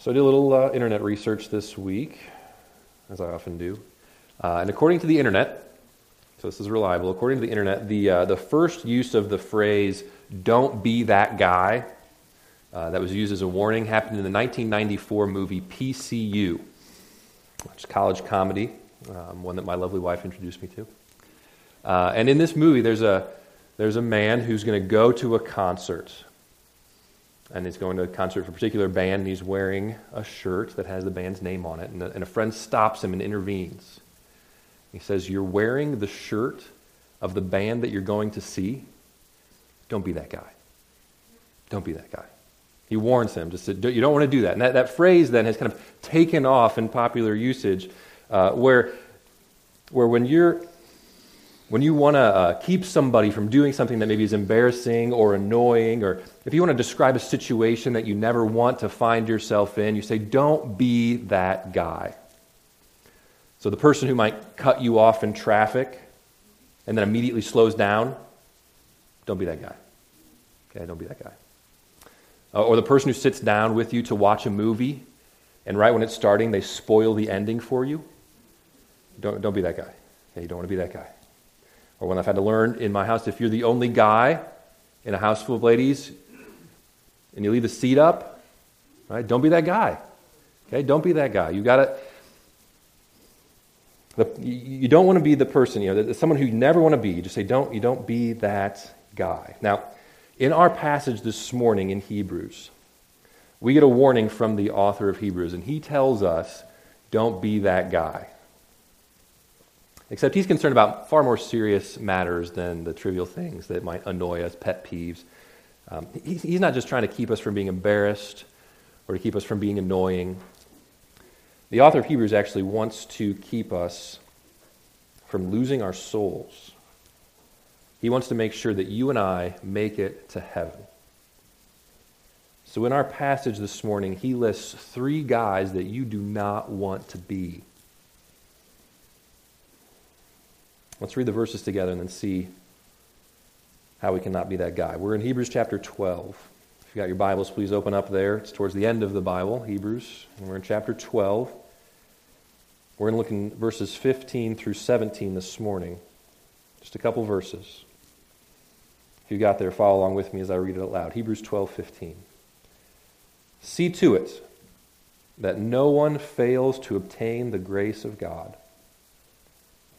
So I did a little uh, internet research this week, as I often do. Uh, and according to the internet, so this is reliable, according to the internet, the, uh, the first use of the phrase, don't be that guy, uh, that was used as a warning happened in the 1994 movie PCU, which is college comedy, um, one that my lovely wife introduced me to. Uh, and in this movie, there's a, there's a man who's going to go to a concert and he's going to a concert for a particular band, and he's wearing a shirt that has the band's name on it. And a, and a friend stops him and intervenes. He says, You're wearing the shirt of the band that you're going to see. Don't be that guy. Don't be that guy. He warns him, just said, you don't want to do that. And that, that phrase then has kind of taken off in popular usage, uh, where, where when you're when you want to uh, keep somebody from doing something that maybe is embarrassing or annoying, or if you want to describe a situation that you never want to find yourself in, you say, Don't be that guy. So the person who might cut you off in traffic and then immediately slows down, don't be that guy. Okay, don't be that guy. Uh, or the person who sits down with you to watch a movie, and right when it's starting, they spoil the ending for you. Don't, don't be that guy. Okay, you don't want to be that guy. Or when I've had to learn in my house, if you're the only guy in a house full of ladies and you leave the seat up, right? Don't be that guy. Okay, don't be that guy. You got to. You don't want to be the person, you know, the, someone who you never want to be. You just say, don't, you don't be that guy. Now, in our passage this morning in Hebrews, we get a warning from the author of Hebrews, and he tells us, don't be that guy. Except he's concerned about far more serious matters than the trivial things that might annoy us, pet peeves. Um, he's, he's not just trying to keep us from being embarrassed or to keep us from being annoying. The author of Hebrews actually wants to keep us from losing our souls. He wants to make sure that you and I make it to heaven. So, in our passage this morning, he lists three guys that you do not want to be. Let's read the verses together and then see how we cannot be that guy. We're in Hebrews chapter 12. If you got your Bibles, please open up there. It's towards the end of the Bible, Hebrews. And we're in chapter 12. We're going to look in verses 15 through 17 this morning. Just a couple verses. If you got there, follow along with me as I read it out loud. Hebrews 12, 15. See to it that no one fails to obtain the grace of God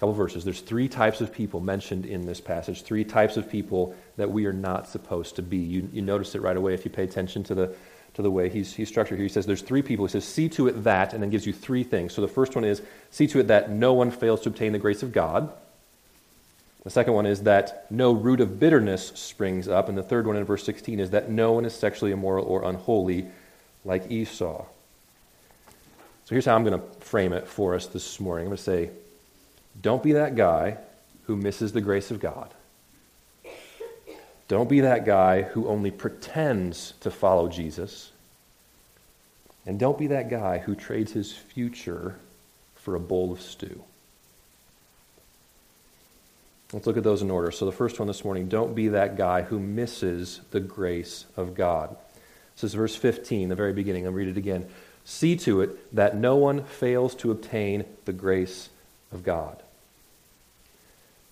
Couple verses. There's three types of people mentioned in this passage, three types of people that we are not supposed to be. You, you notice it right away if you pay attention to the, to the way he's, he's structured here. He says there's three people. He says, see to it that, and then gives you three things. So the first one is, see to it that no one fails to obtain the grace of God. The second one is that no root of bitterness springs up. And the third one in verse 16 is that no one is sexually immoral or unholy like Esau. So here's how I'm going to frame it for us this morning. I'm going to say, don't be that guy who misses the grace of God. Don't be that guy who only pretends to follow Jesus. And don't be that guy who trades his future for a bowl of stew. Let's look at those in order. So, the first one this morning don't be that guy who misses the grace of God. This is verse 15, the very beginning. I'll read it again. See to it that no one fails to obtain the grace of God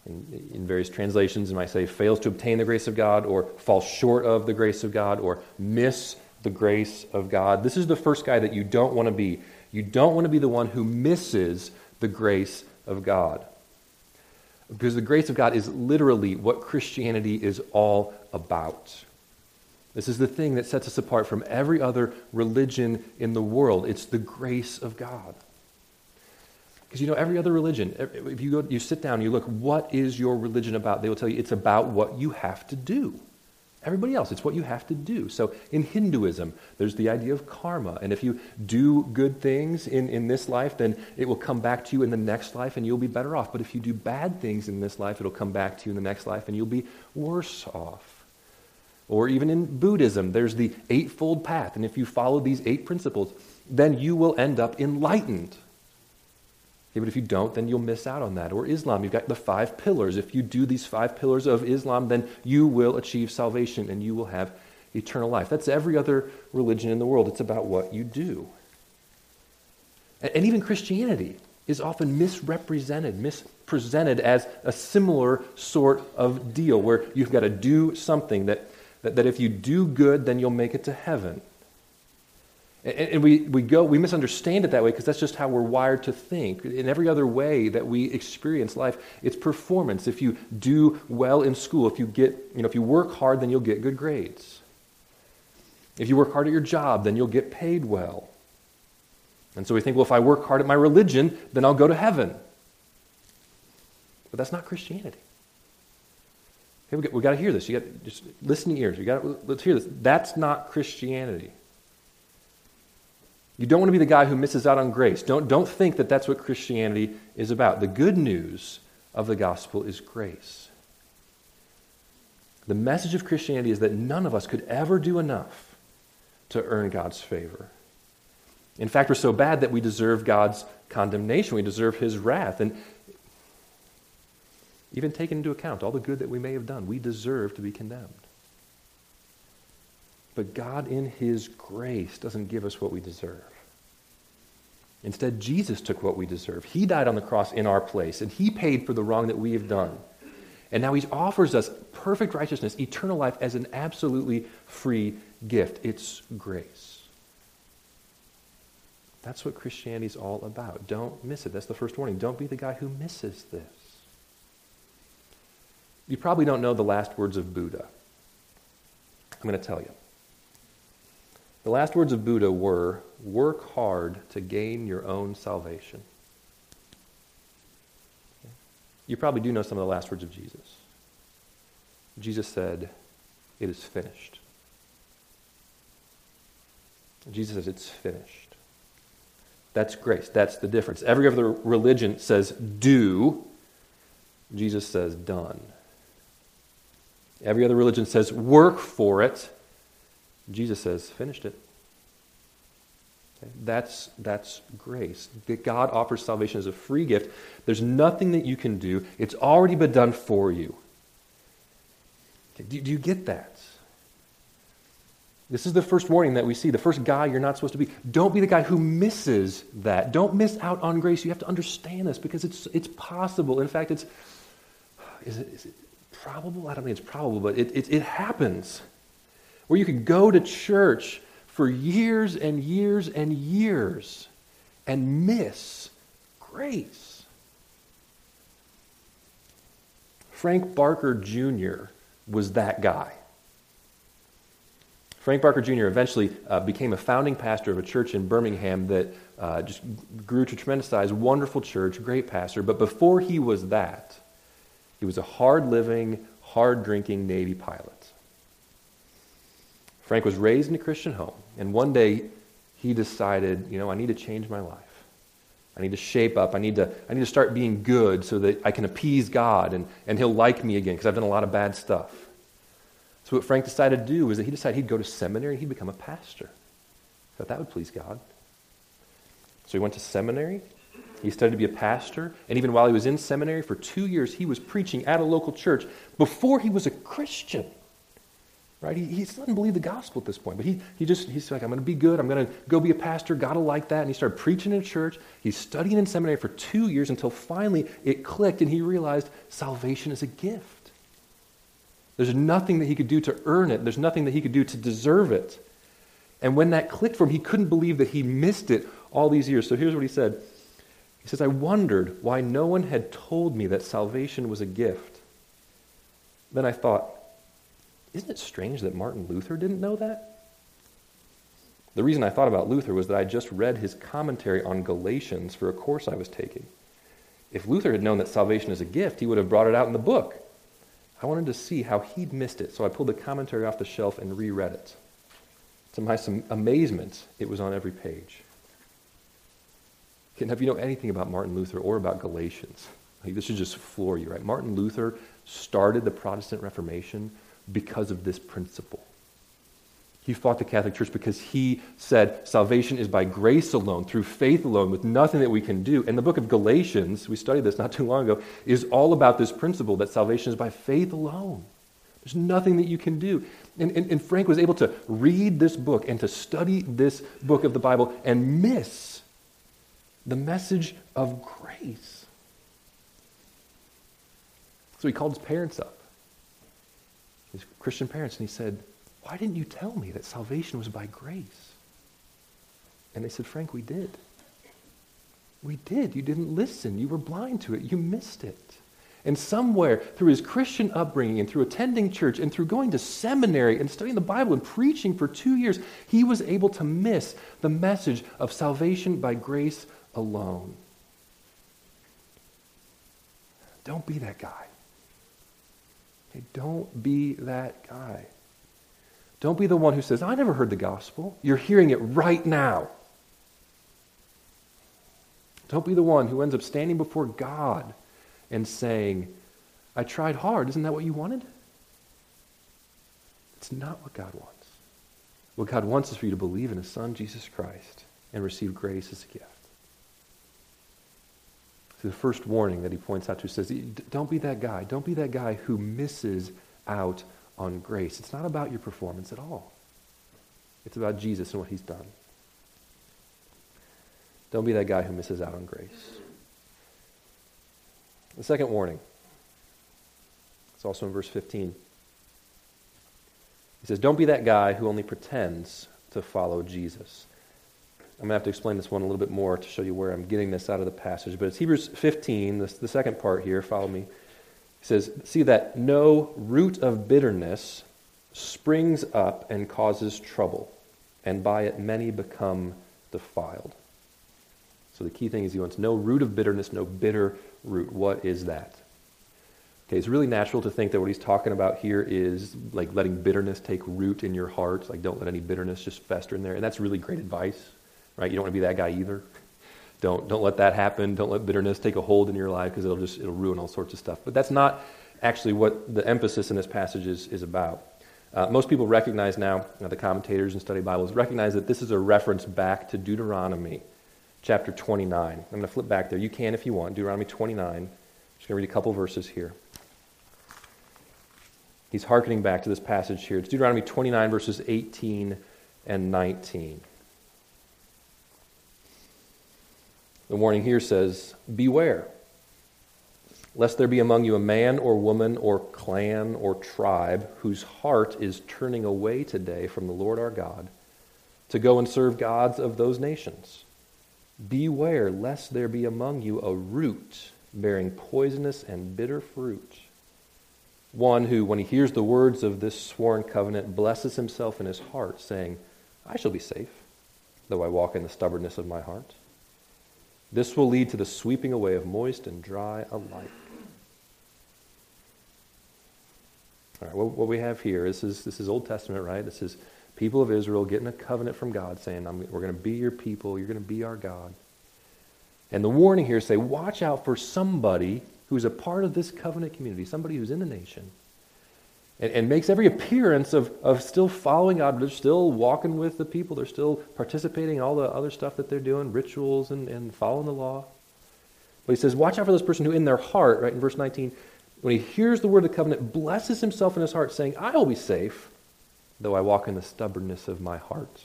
in, in various translations, it might say fails to obtain the grace of God, or falls short of the grace of God, or miss the grace of God. This is the first guy that you don't want to be. You don't want to be the one who misses the grace of God. Because the grace of God is literally what Christianity is all about. This is the thing that sets us apart from every other religion in the world. It's the grace of God. Because you know, every other religion, if you, go, you sit down and you look, what is your religion about? They will tell you it's about what you have to do. everybody else. It's what you have to do. So in Hinduism, there's the idea of karma. And if you do good things in, in this life, then it will come back to you in the next life and you'll be better off. But if you do bad things in this life, it'll come back to you in the next life and you'll be worse off. Or even in Buddhism, there's the Eightfold Path. And if you follow these eight principles, then you will end up enlightened. But if you don't, then you'll miss out on that. Or Islam, you've got the five pillars. If you do these five pillars of Islam, then you will achieve salvation and you will have eternal life. That's every other religion in the world. It's about what you do. And, and even Christianity is often misrepresented, mispresented as a similar sort of deal where you've got to do something that, that, that if you do good, then you'll make it to heaven. And we, we go, we misunderstand it that way because that's just how we're wired to think. In every other way that we experience life, it's performance. If you do well in school, if you get, you know, if you work hard, then you'll get good grades. If you work hard at your job, then you'll get paid well. And so we think, well, if I work hard at my religion, then I'll go to heaven. But that's not Christianity. Okay, we got, we got to hear this. You got just listening ears. You got let's hear this. That's not Christianity. You don't want to be the guy who misses out on grace. Don't, don't think that that's what Christianity is about. The good news of the gospel is grace. The message of Christianity is that none of us could ever do enough to earn God's favor. In fact, we're so bad that we deserve God's condemnation. We deserve his wrath. And even taking into account all the good that we may have done, we deserve to be condemned. But God, in His grace, doesn't give us what we deserve. Instead, Jesus took what we deserve. He died on the cross in our place, and He paid for the wrong that we have done. And now He offers us perfect righteousness, eternal life, as an absolutely free gift. It's grace. That's what Christianity is all about. Don't miss it. That's the first warning. Don't be the guy who misses this. You probably don't know the last words of Buddha. I'm going to tell you. The last words of Buddha were work hard to gain your own salvation. You probably do know some of the last words of Jesus. Jesus said, It is finished. Jesus says, It's finished. That's grace. That's the difference. Every other religion says, Do. Jesus says, Done. Every other religion says, Work for it. Jesus says, finished it. That's, that's grace. That God offers salvation as a free gift. There's nothing that you can do, it's already been done for you. Do, do you get that? This is the first warning that we see. The first guy you're not supposed to be. Don't be the guy who misses that. Don't miss out on grace. You have to understand this because it's, it's possible. In fact, it's, is it, is it probable? I don't think it's probable, but it, it, it happens where you could go to church for years and years and years and miss grace. Frank Barker Jr. was that guy. Frank Barker Jr. eventually uh, became a founding pastor of a church in Birmingham that uh, just grew to tremendous size. Wonderful church, great pastor. But before he was that, he was a hard living, hard drinking Navy pilot. Frank was raised in a Christian home, and one day he decided, you know, I need to change my life. I need to shape up. I need to, I need to start being good so that I can appease God and, and He'll like me again because I've done a lot of bad stuff. So, what Frank decided to do was that he decided he'd go to seminary and he'd become a pastor. Thought that would please God. So, he went to seminary. He studied to be a pastor. And even while he was in seminary for two years, he was preaching at a local church before he was a Christian. Right? He, he doesn't believe the gospel at this point, but he, he just, he's like, I'm going to be good. I'm going to go be a pastor. God will like that. And he started preaching in church. He's studying in seminary for two years until finally it clicked and he realized salvation is a gift. There's nothing that he could do to earn it, there's nothing that he could do to deserve it. And when that clicked for him, he couldn't believe that he missed it all these years. So here's what he said He says, I wondered why no one had told me that salvation was a gift. Then I thought, isn't it strange that Martin Luther didn't know that? The reason I thought about Luther was that I just read his commentary on Galatians for a course I was taking. If Luther had known that salvation is a gift, he would have brought it out in the book. I wanted to see how he'd missed it, so I pulled the commentary off the shelf and reread it. To my amazement, it was on every page. If you know anything about Martin Luther or about Galatians, like this should just floor you, right? Martin Luther started the Protestant Reformation because of this principle. He fought the Catholic Church because he said salvation is by grace alone, through faith alone, with nothing that we can do. And the book of Galatians, we studied this not too long ago, is all about this principle that salvation is by faith alone. There's nothing that you can do. And, and, and Frank was able to read this book and to study this book of the Bible and miss the message of grace. So he called his parents up, his Christian parents, and he said, why didn't you tell me that salvation was by grace? And they said, Frank, we did. We did. You didn't listen. You were blind to it. You missed it. And somewhere through his Christian upbringing and through attending church and through going to seminary and studying the Bible and preaching for two years, he was able to miss the message of salvation by grace alone. Don't be that guy. Don't be that guy. Don't be the one who says, I never heard the gospel. You're hearing it right now. Don't be the one who ends up standing before God and saying, I tried hard. Isn't that what you wanted? It's not what God wants. What God wants is for you to believe in His Son, Jesus Christ, and receive grace as a gift. So the first warning that he points out to says, don't be that guy. Don't be that guy who misses out on grace. It's not about your performance at all. It's about Jesus and what he's done. Don't be that guy who misses out on grace. The second warning. It's also in verse 15. He says, Don't be that guy who only pretends to follow Jesus. I'm going to have to explain this one a little bit more to show you where I'm getting this out of the passage. But it's Hebrews 15, the, the second part here. Follow me. He says, See that no root of bitterness springs up and causes trouble, and by it many become defiled. So the key thing is he wants no root of bitterness, no bitter root. What is that? Okay, it's really natural to think that what he's talking about here is like letting bitterness take root in your heart. Like, don't let any bitterness just fester in there. And that's really great advice, right? You don't want to be that guy either. Don't, don't let that happen. Don't let bitterness take a hold in your life because it'll just it'll ruin all sorts of stuff. But that's not actually what the emphasis in this passage is, is about. Uh, most people recognize now, the commentators and study Bibles recognize that this is a reference back to Deuteronomy chapter 29. I'm going to flip back there. You can if you want. Deuteronomy 29. I'm just going to read a couple verses here. He's hearkening back to this passage here. It's Deuteronomy 29, verses 18 and 19. The warning here says, Beware, lest there be among you a man or woman or clan or tribe whose heart is turning away today from the Lord our God to go and serve gods of those nations. Beware, lest there be among you a root bearing poisonous and bitter fruit. One who, when he hears the words of this sworn covenant, blesses himself in his heart, saying, I shall be safe, though I walk in the stubbornness of my heart. This will lead to the sweeping away of moist and dry alike. All right, what, what we have here is this, this is Old Testament, right? This is people of Israel getting a covenant from God saying, We're going to be your people, you're going to be our God. And the warning here is say, watch out for somebody who's a part of this covenant community, somebody who's in the nation, and, and makes every appearance of, of still following God. They're still walking with the people. They're still participating in all the other stuff that they're doing, rituals and, and following the law. But he says, watch out for this person who in their heart, right in verse 19, when he hears the word of the covenant, blesses himself in his heart, saying, I will be safe, though I walk in the stubbornness of my heart.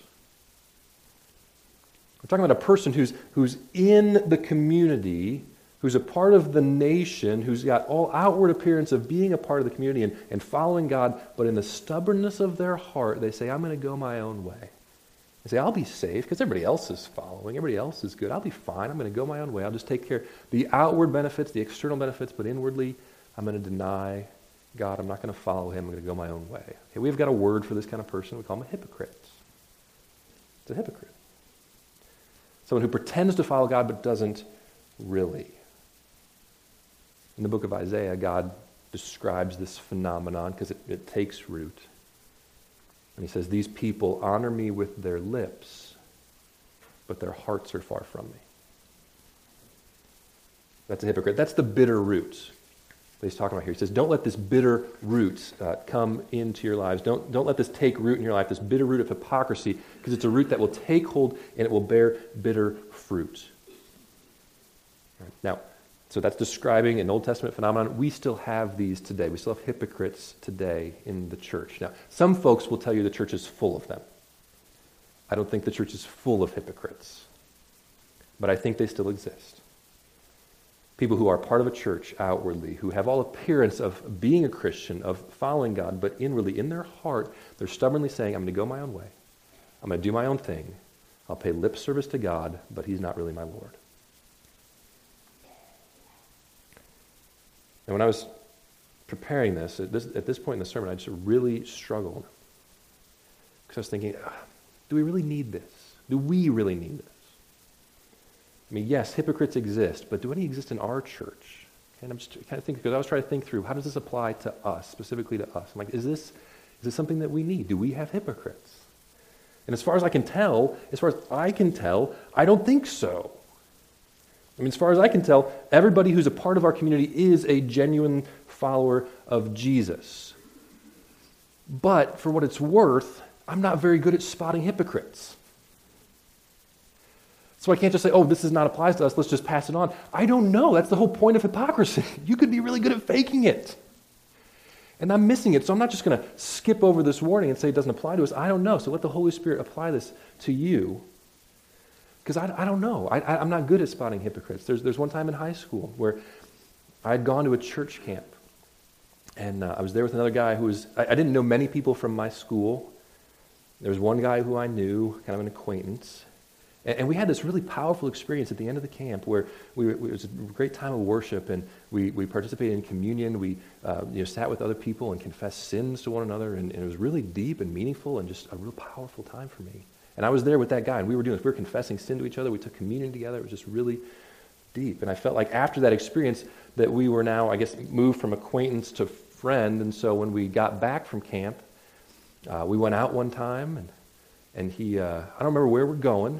We're talking about a person who's, who's in the community who's a part of the nation, who's got all outward appearance of being a part of the community and, and following God, but in the stubbornness of their heart, they say, I'm going to go my own way. They say, I'll be safe because everybody else is following. Everybody else is good. I'll be fine. I'm going to go my own way. I'll just take care of the outward benefits, the external benefits, but inwardly, I'm going to deny God. I'm not going to follow him. I'm going to go my own way. Okay, we've got a word for this kind of person. We call them a hypocrite. It's a hypocrite. Someone who pretends to follow God but doesn't really. In the book of Isaiah, God describes this phenomenon because it, it takes root. And he says, These people honor me with their lips, but their hearts are far from me. That's a hypocrite. That's the bitter roots that he's talking about here. He says, Don't let this bitter root uh, come into your lives. Don't, don't let this take root in your life, this bitter root of hypocrisy, because it's a root that will take hold and it will bear bitter fruit. Right. Now, so that's describing an Old Testament phenomenon. We still have these today. We still have hypocrites today in the church. Now, some folks will tell you the church is full of them. I don't think the church is full of hypocrites, but I think they still exist. People who are part of a church outwardly, who have all appearance of being a Christian, of following God, but inwardly, in their heart, they're stubbornly saying, I'm going to go my own way. I'm going to do my own thing. I'll pay lip service to God, but He's not really my Lord. And when I was preparing this at, this, at this point in the sermon, I just really struggled. Because I was thinking, ah, do we really need this? Do we really need this? I mean, yes, hypocrites exist, but do any exist in our church? And I'm just kind of thinking, because I was trying to think through, how does this apply to us, specifically to us? I'm like, is this, is this something that we need? Do we have hypocrites? And as far as I can tell, as far as I can tell, I don't think so. I mean, as far as I can tell, everybody who's a part of our community is a genuine follower of Jesus. But for what it's worth, I'm not very good at spotting hypocrites. So I can't just say, oh, this does not apply to us, let's just pass it on. I don't know. That's the whole point of hypocrisy. You could be really good at faking it. And I'm missing it. So I'm not just going to skip over this warning and say it doesn't apply to us. I don't know. So let the Holy Spirit apply this to you because I, I don't know. I, I'm not good at spotting hypocrites. There's, there's one time in high school where I'd gone to a church camp. And uh, I was there with another guy who was, I, I, didn't know many people from my school. There was one guy who I knew, kind of an acquaintance. And, and we had this really powerful experience at the end of the camp where we, it was a great time of worship and we, we participated in communion. We uh, you know, sat with other people and confessed sins to one another. And, and it was really deep and meaningful and just a real powerful time for me. And I was there with that guy, and we were doing this. We were confessing sin to each other. We took communion together. It was just really deep. And I felt like after that experience that we were now, I guess, moved from acquaintance to friend. And so when we got back from camp, uh, we went out one time, and, and he, uh, I don't remember where we're going.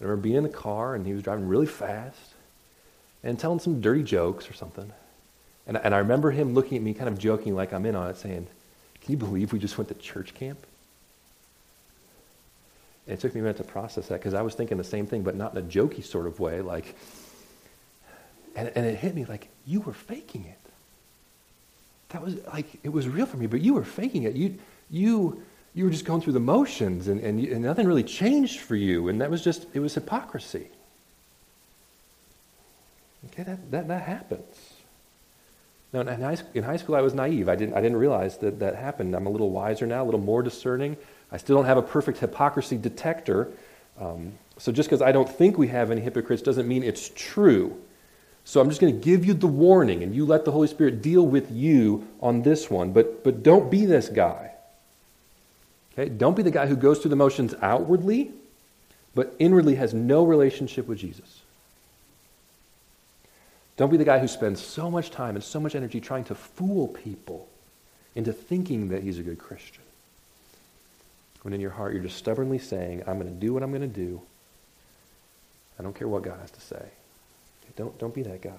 I remember being in the car, and he was driving really fast and telling some dirty jokes or something. And, and I remember him looking at me, kind of joking like I'm in on it, saying, Can you believe we just went to church camp? It took me a minute to process that because I was thinking the same thing, but not in a jokey sort of way. Like, and, and it hit me like, you were faking it. That was like, it was real for me, but you were faking it. You, you, you were just going through the motions and, and, and nothing really changed for you. And that was just, it was hypocrisy. Okay, that, that, that happens. Now, in high, in high school, I was naive. I didn't, I didn't realize that that happened. I'm a little wiser now, a little more discerning. I still don't have a perfect hypocrisy detector. Um, so just because I don't think we have any hypocrites doesn't mean it's true. So I'm just going to give you the warning, and you let the Holy Spirit deal with you on this one. But, but don't be this guy. Okay? Don't be the guy who goes through the motions outwardly, but inwardly has no relationship with Jesus. Don't be the guy who spends so much time and so much energy trying to fool people into thinking that he's a good Christian when in your heart you're just stubbornly saying, I'm going to do what I'm going to do. I don't care what God has to say. Don't, don't be that guy.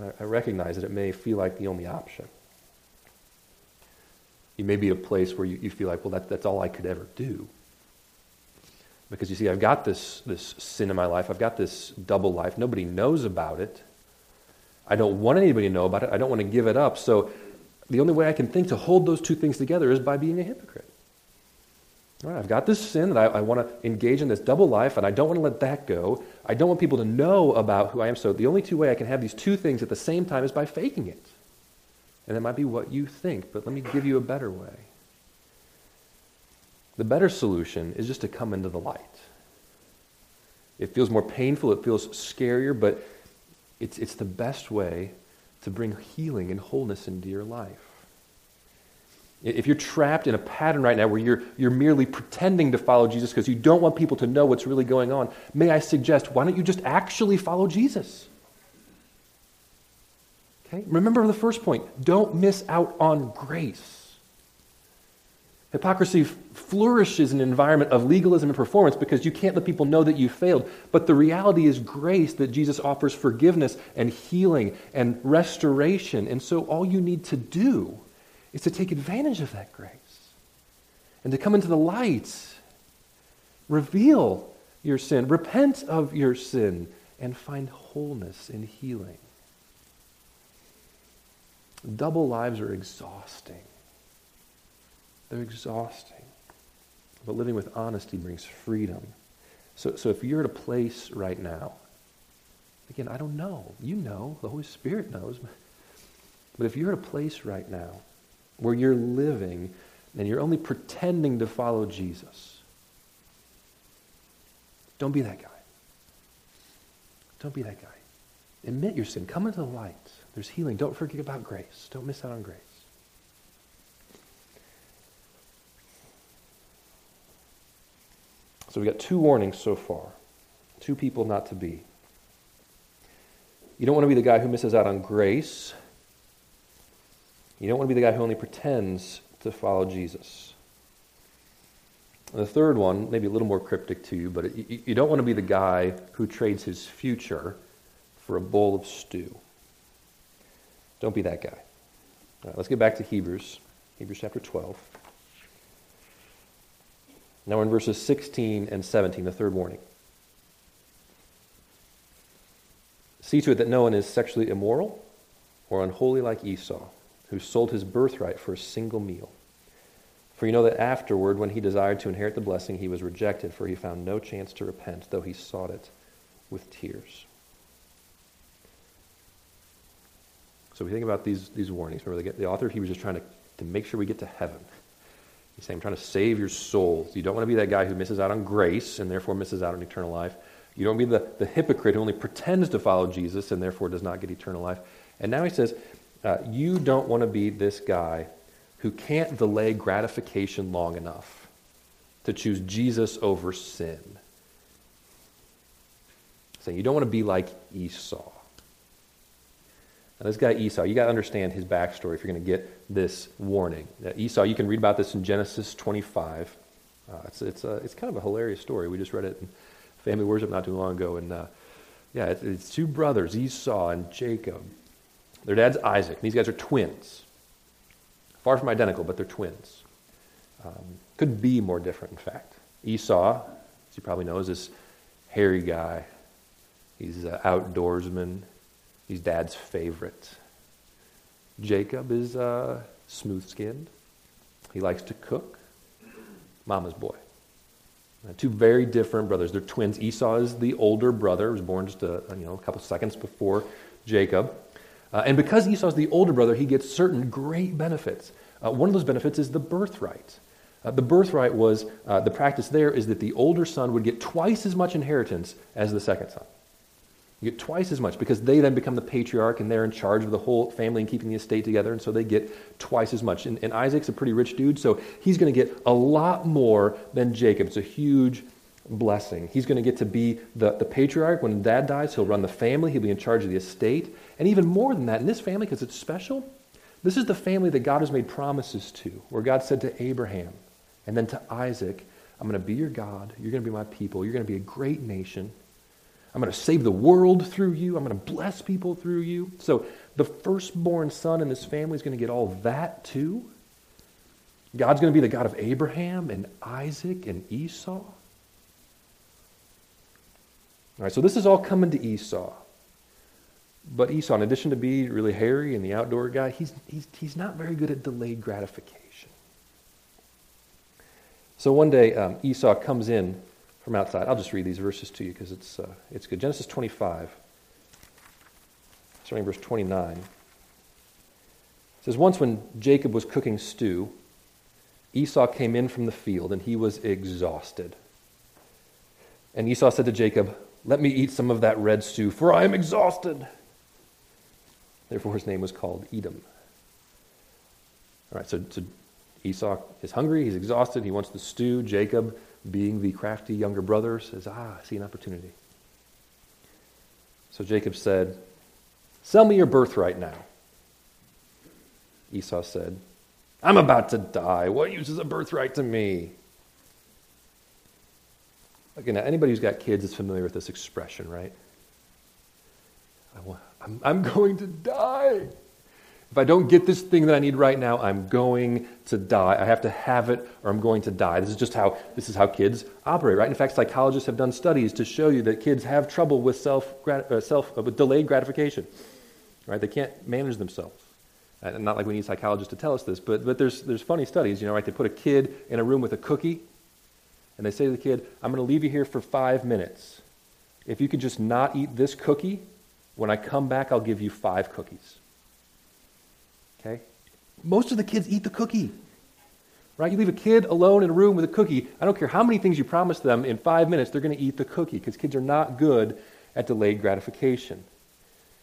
I, I recognize that it may feel like the only option. You may be a place where you, you feel like, well, that, that's all I could ever do. Because you see, I've got this, this sin in my life. I've got this double life. Nobody knows about it. I don't want anybody to know about it. I don't want to give it up. So the only way I can think to hold those two things together is by being a hypocrite. All right, I've got this sin that I, I want to engage in this double life, and I don't want to let that go. I don't want people to know about who I am. So the only two way I can have these two things at the same time is by faking it. And it might be what you think, but let me give you a better way. The better solution is just to come into the light. It feels more painful, it feels scarier, but it's, it's the best way to bring healing and wholeness into your life. If you're trapped in a pattern right now where you're, you're merely pretending to follow Jesus because you don't want people to know what's really going on, may I suggest, why don't you just actually follow Jesus? Okay? Remember the first point don't miss out on grace. Hypocrisy flourishes in an environment of legalism and performance because you can't let people know that you failed. But the reality is grace that Jesus offers forgiveness and healing and restoration. And so all you need to do is to take advantage of that grace and to come into the light, reveal your sin, repent of your sin, and find wholeness and healing. Double lives are exhausting. They're exhausting. But living with honesty brings freedom. So, so if you're at a place right now, again, I don't know. You know. The Holy Spirit knows. But if you're at a place right now where you're living and you're only pretending to follow Jesus, don't be that guy. Don't be that guy. Admit your sin. Come into the light. There's healing. Don't forget about grace. Don't miss out on grace. So we've got two warnings so far. Two people not to be. You don't want to be the guy who misses out on grace. You don't want to be the guy who only pretends to follow Jesus. And the third one, maybe a little more cryptic to you, but you don't want to be the guy who trades his future for a bowl of stew. Don't be that guy. All right, let's get back to Hebrews, Hebrews chapter 12. Now in verses 16 and 17, the third warning. See to it that no one is sexually immoral or unholy like Esau, who sold his birthright for a single meal. For you know that afterward, when he desired to inherit the blessing, he was rejected, for he found no chance to repent, though he sought it with tears. So we think about these, these warnings. Remember, the, the author, he was just trying to, to make sure we get to heaven. He's saying, I'm trying to save your soul. You don't want to be that guy who misses out on grace and therefore misses out on eternal life. You don't be the, the hypocrite who only pretends to follow Jesus and therefore does not get eternal life. And now he says, uh, you don't want to be this guy who can't delay gratification long enough to choose Jesus over sin. Saying you don't want to be like Esau. Now, this guy Esau, you got to understand his backstory if you're going to get this warning. Now, Esau, you can read about this in Genesis 25. Uh, it's, it's, uh, it's kind of a hilarious story. We just read it in family worship not too long ago. And uh, yeah, it's, it's, two brothers, Esau and Jacob. Their dad's Isaac. These guys are twins. Far from identical, but they're twins. Um, could be more different, in fact. Esau, as you probably know, is this hairy guy. He's an outdoorsman. He's dad's favorite. Jacob is uh, smooth skinned. He likes to cook. Mama's boy. Uh, two very different brothers. They're twins. Esau is the older brother. was born just a, you know, a couple seconds before Jacob. Uh, and because Esau is the older brother, he gets certain great benefits. Uh, one of those benefits is the birthright. Uh, the birthright was uh, the practice there is that the older son would get twice as much inheritance as the second son. You get twice as much because they then become the patriarch and they're in charge of the whole family and keeping the estate together, and so they get twice as much. And, and Isaac's a pretty rich dude, so he's going to get a lot more than Jacob. It's a huge blessing. He's going to get to be the, the patriarch. When dad dies, he'll run the family, he'll be in charge of the estate. And even more than that, in this family, because it's special, this is the family that God has made promises to, where God said to Abraham and then to Isaac, I'm going to be your God, you're going to be my people, you're going to be a great nation. I'm going to save the world through you. I'm going to bless people through you. So the firstborn son in this family is going to get all that too. God's going to be the God of Abraham and Isaac and Esau. All right, so this is all coming to Esau. But Esau, in addition to being really hairy and the outdoor guy, he's, he's, he's not very good at delayed gratification. So one day, um, Esau comes in from outside. I'll just read these verses to you because it's, uh, it's good. Genesis 25, starting verse 29. It says, Once when Jacob was cooking stew, Esau came in from the field and he was exhausted. And Esau said to Jacob, Let me eat some of that red stew, for I am exhausted. Therefore, his name was called Edom. All right, so, so Esau is hungry, he's exhausted, he wants the stew. Jacob being the crafty younger brother, says, Ah, I see an opportunity. So Jacob said, Sell me your birthright now. Esau said, I'm about to die. What use is a birthright to me? Again, anybody who's got kids is familiar with this expression, right? I'm, I'm going to die. If I don't get this thing that I need right now, I'm going to die. I have to have it or I'm going to die. This is just how this is how kids operate, right? In fact, psychologists have done studies to show you that kids have trouble with self, uh, self uh, with delayed gratification. Right? They can't manage themselves. And not like we need psychologists to tell us this, but, but there's, there's funny studies, you know, right? They put a kid in a room with a cookie, and they say to the kid, I'm going to leave you here for five minutes. If you could just not eat this cookie, when I come back, I'll give you five cookies. Okay? Most of the kids eat the cookie. Right? You leave a kid alone in a room with a cookie. I don't care how many things you promise them, in five minutes, they're going to eat the cookie because kids are not good at delayed gratification.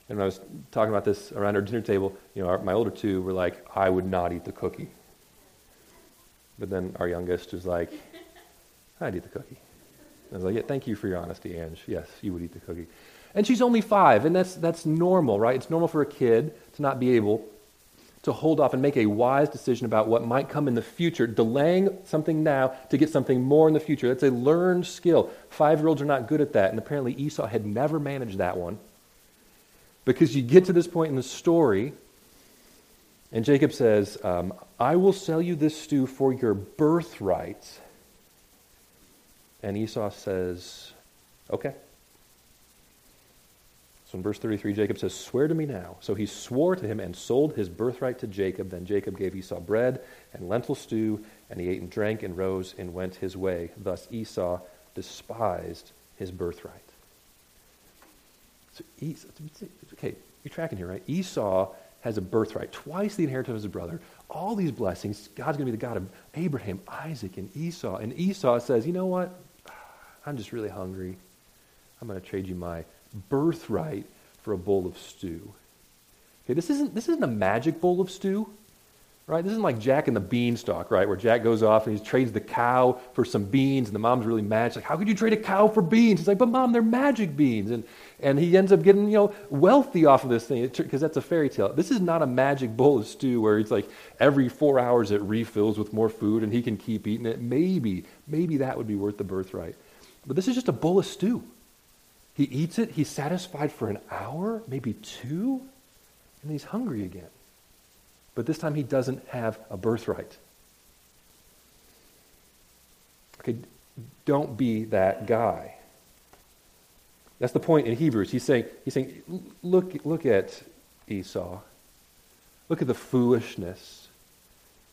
And when I was talking about this around our dinner table, you know, our, my older two were like, I would not eat the cookie. But then our youngest was like, I'd eat the cookie. And I was like, yeah, thank you for your honesty, Ange. Yes, you would eat the cookie. And she's only five, and that's, that's normal, right? It's normal for a kid to not be able to hold off and make a wise decision about what might come in the future, delaying something now to get something more in the future. That's a learned skill. Five year olds are not good at that, and apparently Esau had never managed that one. Because you get to this point in the story, and Jacob says, um, I will sell you this stew for your birthright. And Esau says, Okay. So in verse 33, Jacob says, Swear to me now. So he swore to him and sold his birthright to Jacob. Then Jacob gave Esau bread and lentil stew, and he ate and drank and rose and went his way. Thus Esau despised his birthright. So Esau, okay, you're tracking here, right? Esau has a birthright, twice the inheritance of his brother. All these blessings, God's going to be the God of Abraham, Isaac, and Esau. And Esau says, You know what? I'm just really hungry. I'm going to trade you my birthright for a bowl of stew. Okay, this isn't, this isn't a magic bowl of stew, right? This isn't like Jack and the beanstalk, right? Where Jack goes off and he trades the cow for some beans, and the mom's really mad. She's like, How could you trade a cow for beans? He's like, But mom, they're magic beans. And, and he ends up getting, you know, wealthy off of this thing because that's a fairy tale. This is not a magic bowl of stew where it's like every four hours it refills with more food and he can keep eating it. Maybe, maybe that would be worth the birthright. But this is just a bowl of stew. He eats it, he's satisfied for an hour, maybe two, and he's hungry again. But this time he doesn't have a birthright. Okay, don't be that guy. That's the point in Hebrews. He's saying, he's saying look, look at Esau. Look at the foolishness,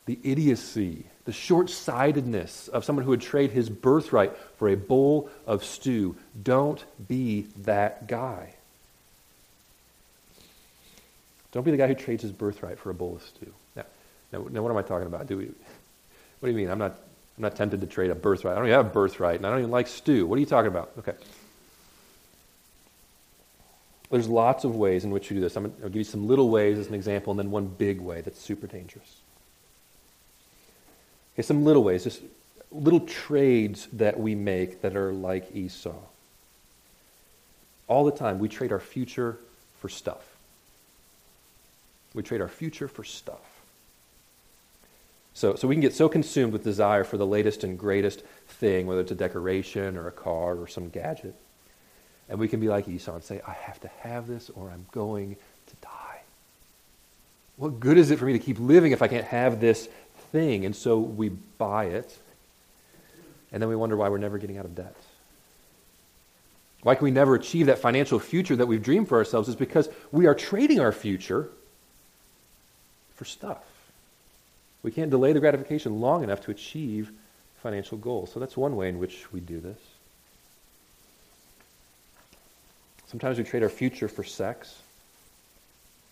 the idiocy, the short sightedness of someone who would trade his birthright for a bowl of stew. Don't be that guy. Don't be the guy who trades his birthright for a bowl of stew. Now, now, now what am I talking about? Do we, what do you mean? I'm not, I'm not tempted to trade a birthright. I don't even have a birthright, and I don't even like stew. What are you talking about? Okay. There's lots of ways in which you do this. I'm to give you some little ways as an example, and then one big way that's super dangerous. Okay, some little ways, just little trades that we make that are like Esau. All the time, we trade our future for stuff. We trade our future for stuff. So, so we can get so consumed with desire for the latest and greatest thing, whether it's a decoration or a car or some gadget. And we can be like Esau and say, I have to have this or I'm going to die. What good is it for me to keep living if I can't have this thing. And so we buy it, and then we wonder why we're never getting out of debt. Why can we never achieve that financial future that we've dreamed for ourselves is because we are trading our future for stuff. We can't delay the gratification long enough to achieve financial goals. So that's one way in which we do this. Sometimes we trade our future for sex.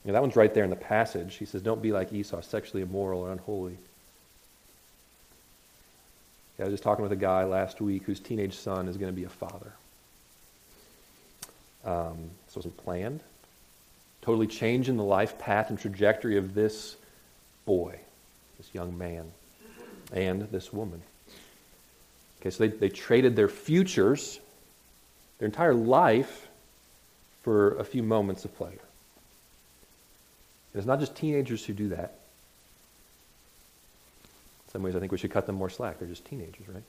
You know, that one's right there in the passage. He says, Don't be like Esau, sexually immoral or unholy. I was just talking with a guy last week whose teenage son is going to be a father. Um, this wasn't planned. Totally changing the life path and trajectory of this boy, this young man, and this woman. Okay, so they, they traded their futures, their entire life, for a few moments of pleasure. And it's not just teenagers who do that. Some ways, I think we should cut them more slack. They're just teenagers, right?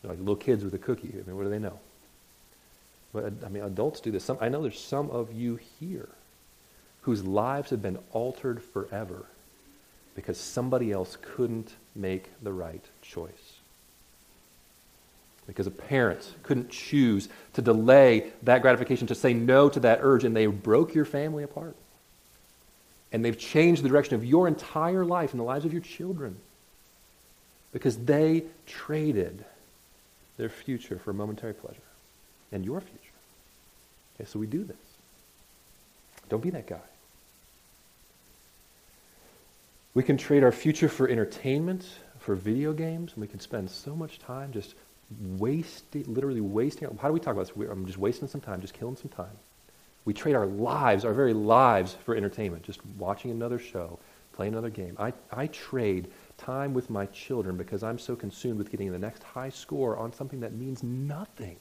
They're like little kids with a cookie. I mean, what do they know? But, I mean, adults do this. Some, I know there's some of you here whose lives have been altered forever because somebody else couldn't make the right choice. Because a parent couldn't choose to delay that gratification, to say no to that urge, and they broke your family apart. And they've changed the direction of your entire life and the lives of your children because they traded their future for momentary pleasure and your future. Okay, so we do this. Don't be that guy. We can trade our future for entertainment, for video games, and we can spend so much time just wasting, literally wasting. How do we talk about this? I'm just wasting some time, just killing some time. We trade our lives, our very lives, for entertainment, just watching another show, playing another game. I, I trade time with my children because I'm so consumed with getting the next high score on something that means nothing.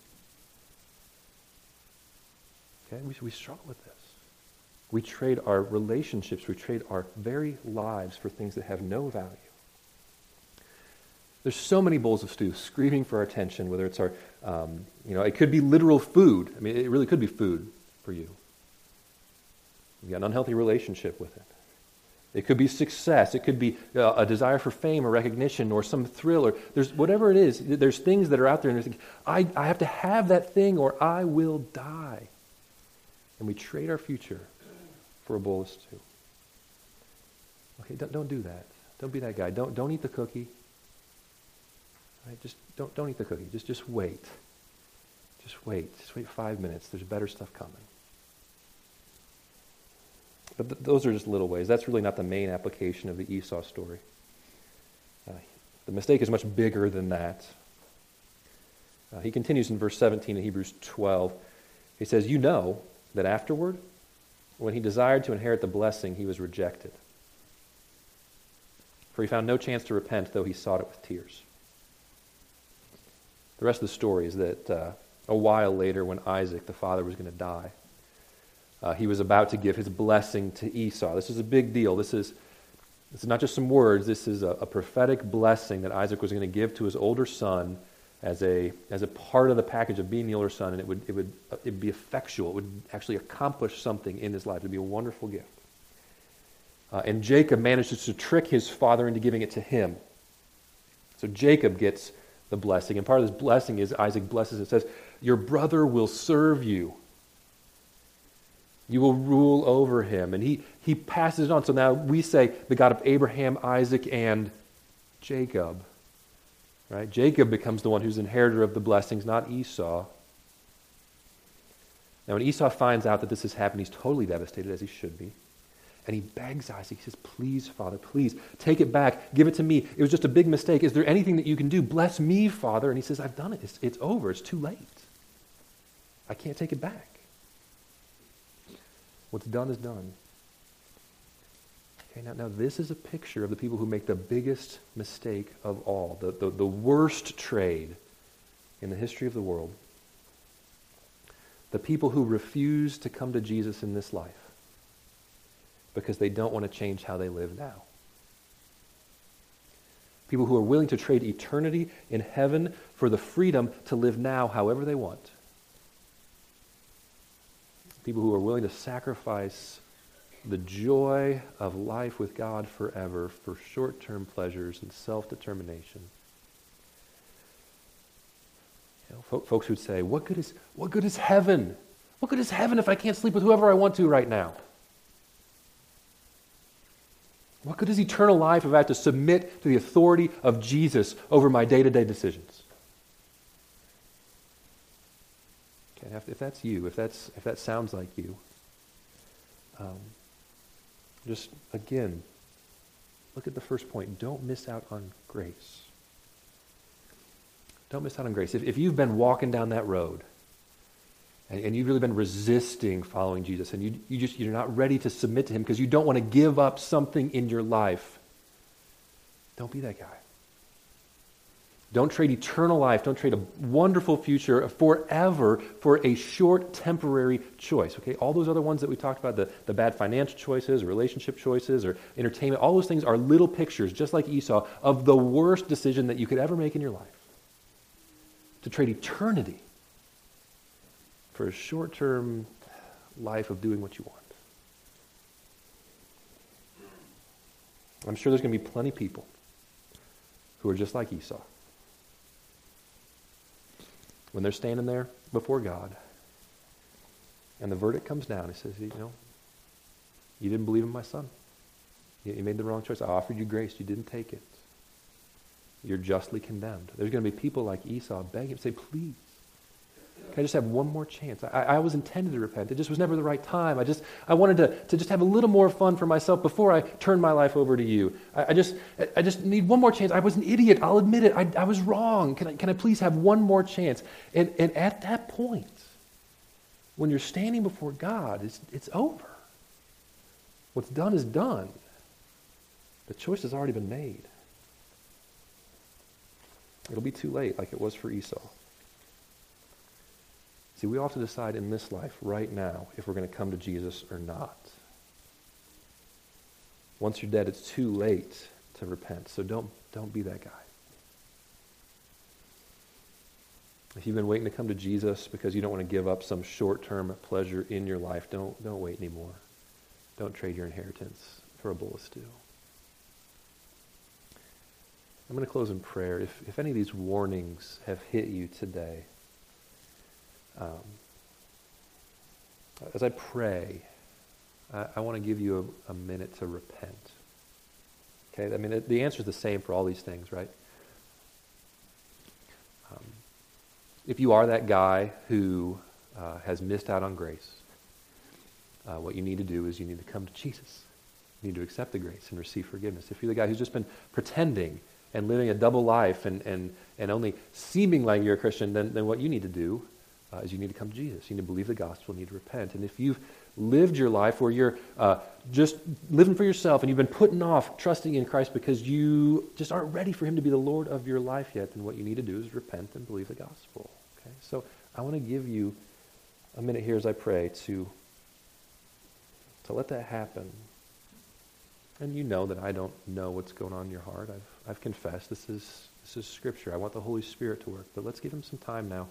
Okay, we, we struggle with this. We trade our relationships, we trade our very lives for things that have no value. There's so many bowls of stew screaming for our attention, whether it's our, um, you know, it could be literal food. I mean, it really could be food for you. You've got an unhealthy relationship with it. It could be success. It could be uh, a desire for fame or recognition or some thrill or there's whatever it is. There's things that are out there and think, I, I have to have that thing or I will die. And we trade our future for a bowl of stew. Okay, don't, don't do that. Don't be that guy. Don't, don't eat the cookie. Right? Just don't, don't eat the cookie. Just, just wait. Just wait. Just wait five minutes. There's better stuff coming. But th- those are just little ways. That's really not the main application of the Esau story. Uh, the mistake is much bigger than that. Uh, he continues in verse 17 in Hebrews 12. He says, You know that afterward, when he desired to inherit the blessing, he was rejected. For he found no chance to repent, though he sought it with tears. The rest of the story is that uh, a while later, when Isaac, the father, was going to die, uh, he was about to give his blessing to Esau. This is a big deal. This is, this is not just some words, this is a, a prophetic blessing that Isaac was going to give to his older son as a, as a part of the package of being the older son, and it would, it, would, it would be effectual. It would actually accomplish something in his life. It would be a wonderful gift. Uh, and Jacob manages to trick his father into giving it to him. So Jacob gets the blessing. And part of this blessing is Isaac blesses and says, Your brother will serve you. You will rule over him. And he, he passes it on. So now we say the God of Abraham, Isaac, and Jacob. Right? Jacob becomes the one who's inheritor of the blessings, not Esau. Now, when Esau finds out that this has happened, he's totally devastated, as he should be. And he begs Isaac. He says, Please, Father, please, take it back. Give it to me. It was just a big mistake. Is there anything that you can do? Bless me, Father. And he says, I've done it. It's, it's over. It's too late. I can't take it back. What's done is done. Okay, now, now this is a picture of the people who make the biggest mistake of all, the, the, the worst trade in the history of the world. The people who refuse to come to Jesus in this life because they don't want to change how they live now. People who are willing to trade eternity in heaven for the freedom to live now however they want. People who are willing to sacrifice the joy of life with God forever for short term pleasures and self determination. You know, folks would say, what good, is, what good is heaven? What good is heaven if I can't sleep with whoever I want to right now? What good is eternal life if I have to submit to the authority of Jesus over my day to day decisions? If, if, that's you, if, that's, if that sounds like you, um, just again, look at the first point. Don't miss out on grace. Don't miss out on grace. If, if you've been walking down that road and, and you've really been resisting following Jesus and you, you just, you're not ready to submit to him because you don't want to give up something in your life, don't be that guy. Don't trade eternal life. Don't trade a wonderful future forever for a short, temporary choice. Okay, all those other ones that we talked about the, the bad financial choices, or relationship choices, or entertainment all those things are little pictures, just like Esau, of the worst decision that you could ever make in your life. To trade eternity for a short term life of doing what you want. I'm sure there's going to be plenty of people who are just like Esau when they're standing there before God and the verdict comes down, he says, You know, you didn't believe in my son. You made the wrong choice. I offered you grace. You didn't take it. You're justly condemned. There's going to be people like Esau begging him, say, Please, can I just have one more chance? I, I, was intended to repent. It just was never the right time. I just I wanted to, to just have a little more fun for myself before I turned my life over to you. I, I just I just need one more chance. I was an idiot. I'll admit it. I, I was wrong. Can I, can I please have one more chance? And, and at that point, when you're standing before God, it's, it's over. What's done is done. The choice has already been made. It'll be too late, like it was for Esau. See, we all have to decide in this life right now if we're going to come to Jesus or not. Once you're dead, it's too late to repent. So don't, don't be that guy. If you've been waiting to come to Jesus because you don't want to give up some short-term pleasure in your life, don't, don't wait anymore. Don't trade your inheritance for a bowl of stew. I'm going to close in prayer. If, if any of these warnings have hit you today, um, as I pray, I, I want to give you a, a, minute to repent. Okay? I mean, it, the answer is the same for all these things, right? Um, if you are that guy who uh, has missed out on grace, uh, what you need to do is you need to come to Jesus. You need to accept the grace and receive forgiveness. If you're the guy who's just been pretending and living a double life and, and, and only seeming like you're a Christian, then, then what you need to do uh, is you need to come to Jesus. You need to believe the gospel, you need to repent. And if you've lived your life where you're uh, just living for yourself and you've been putting off trusting in Christ because you just aren't ready for Him to be the Lord of your life yet, then what you need to do is repent and believe the gospel. Okay? So I want to give you a minute here as I pray to, to let that happen. And you know that I don't know what's going on in your heart. I've, I've confessed. This is, this is Scripture. I want the Holy Spirit to work. But let's give Him some time now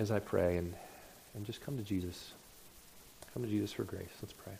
as I pray and, and just come to Jesus. Come to Jesus for grace. Let's pray.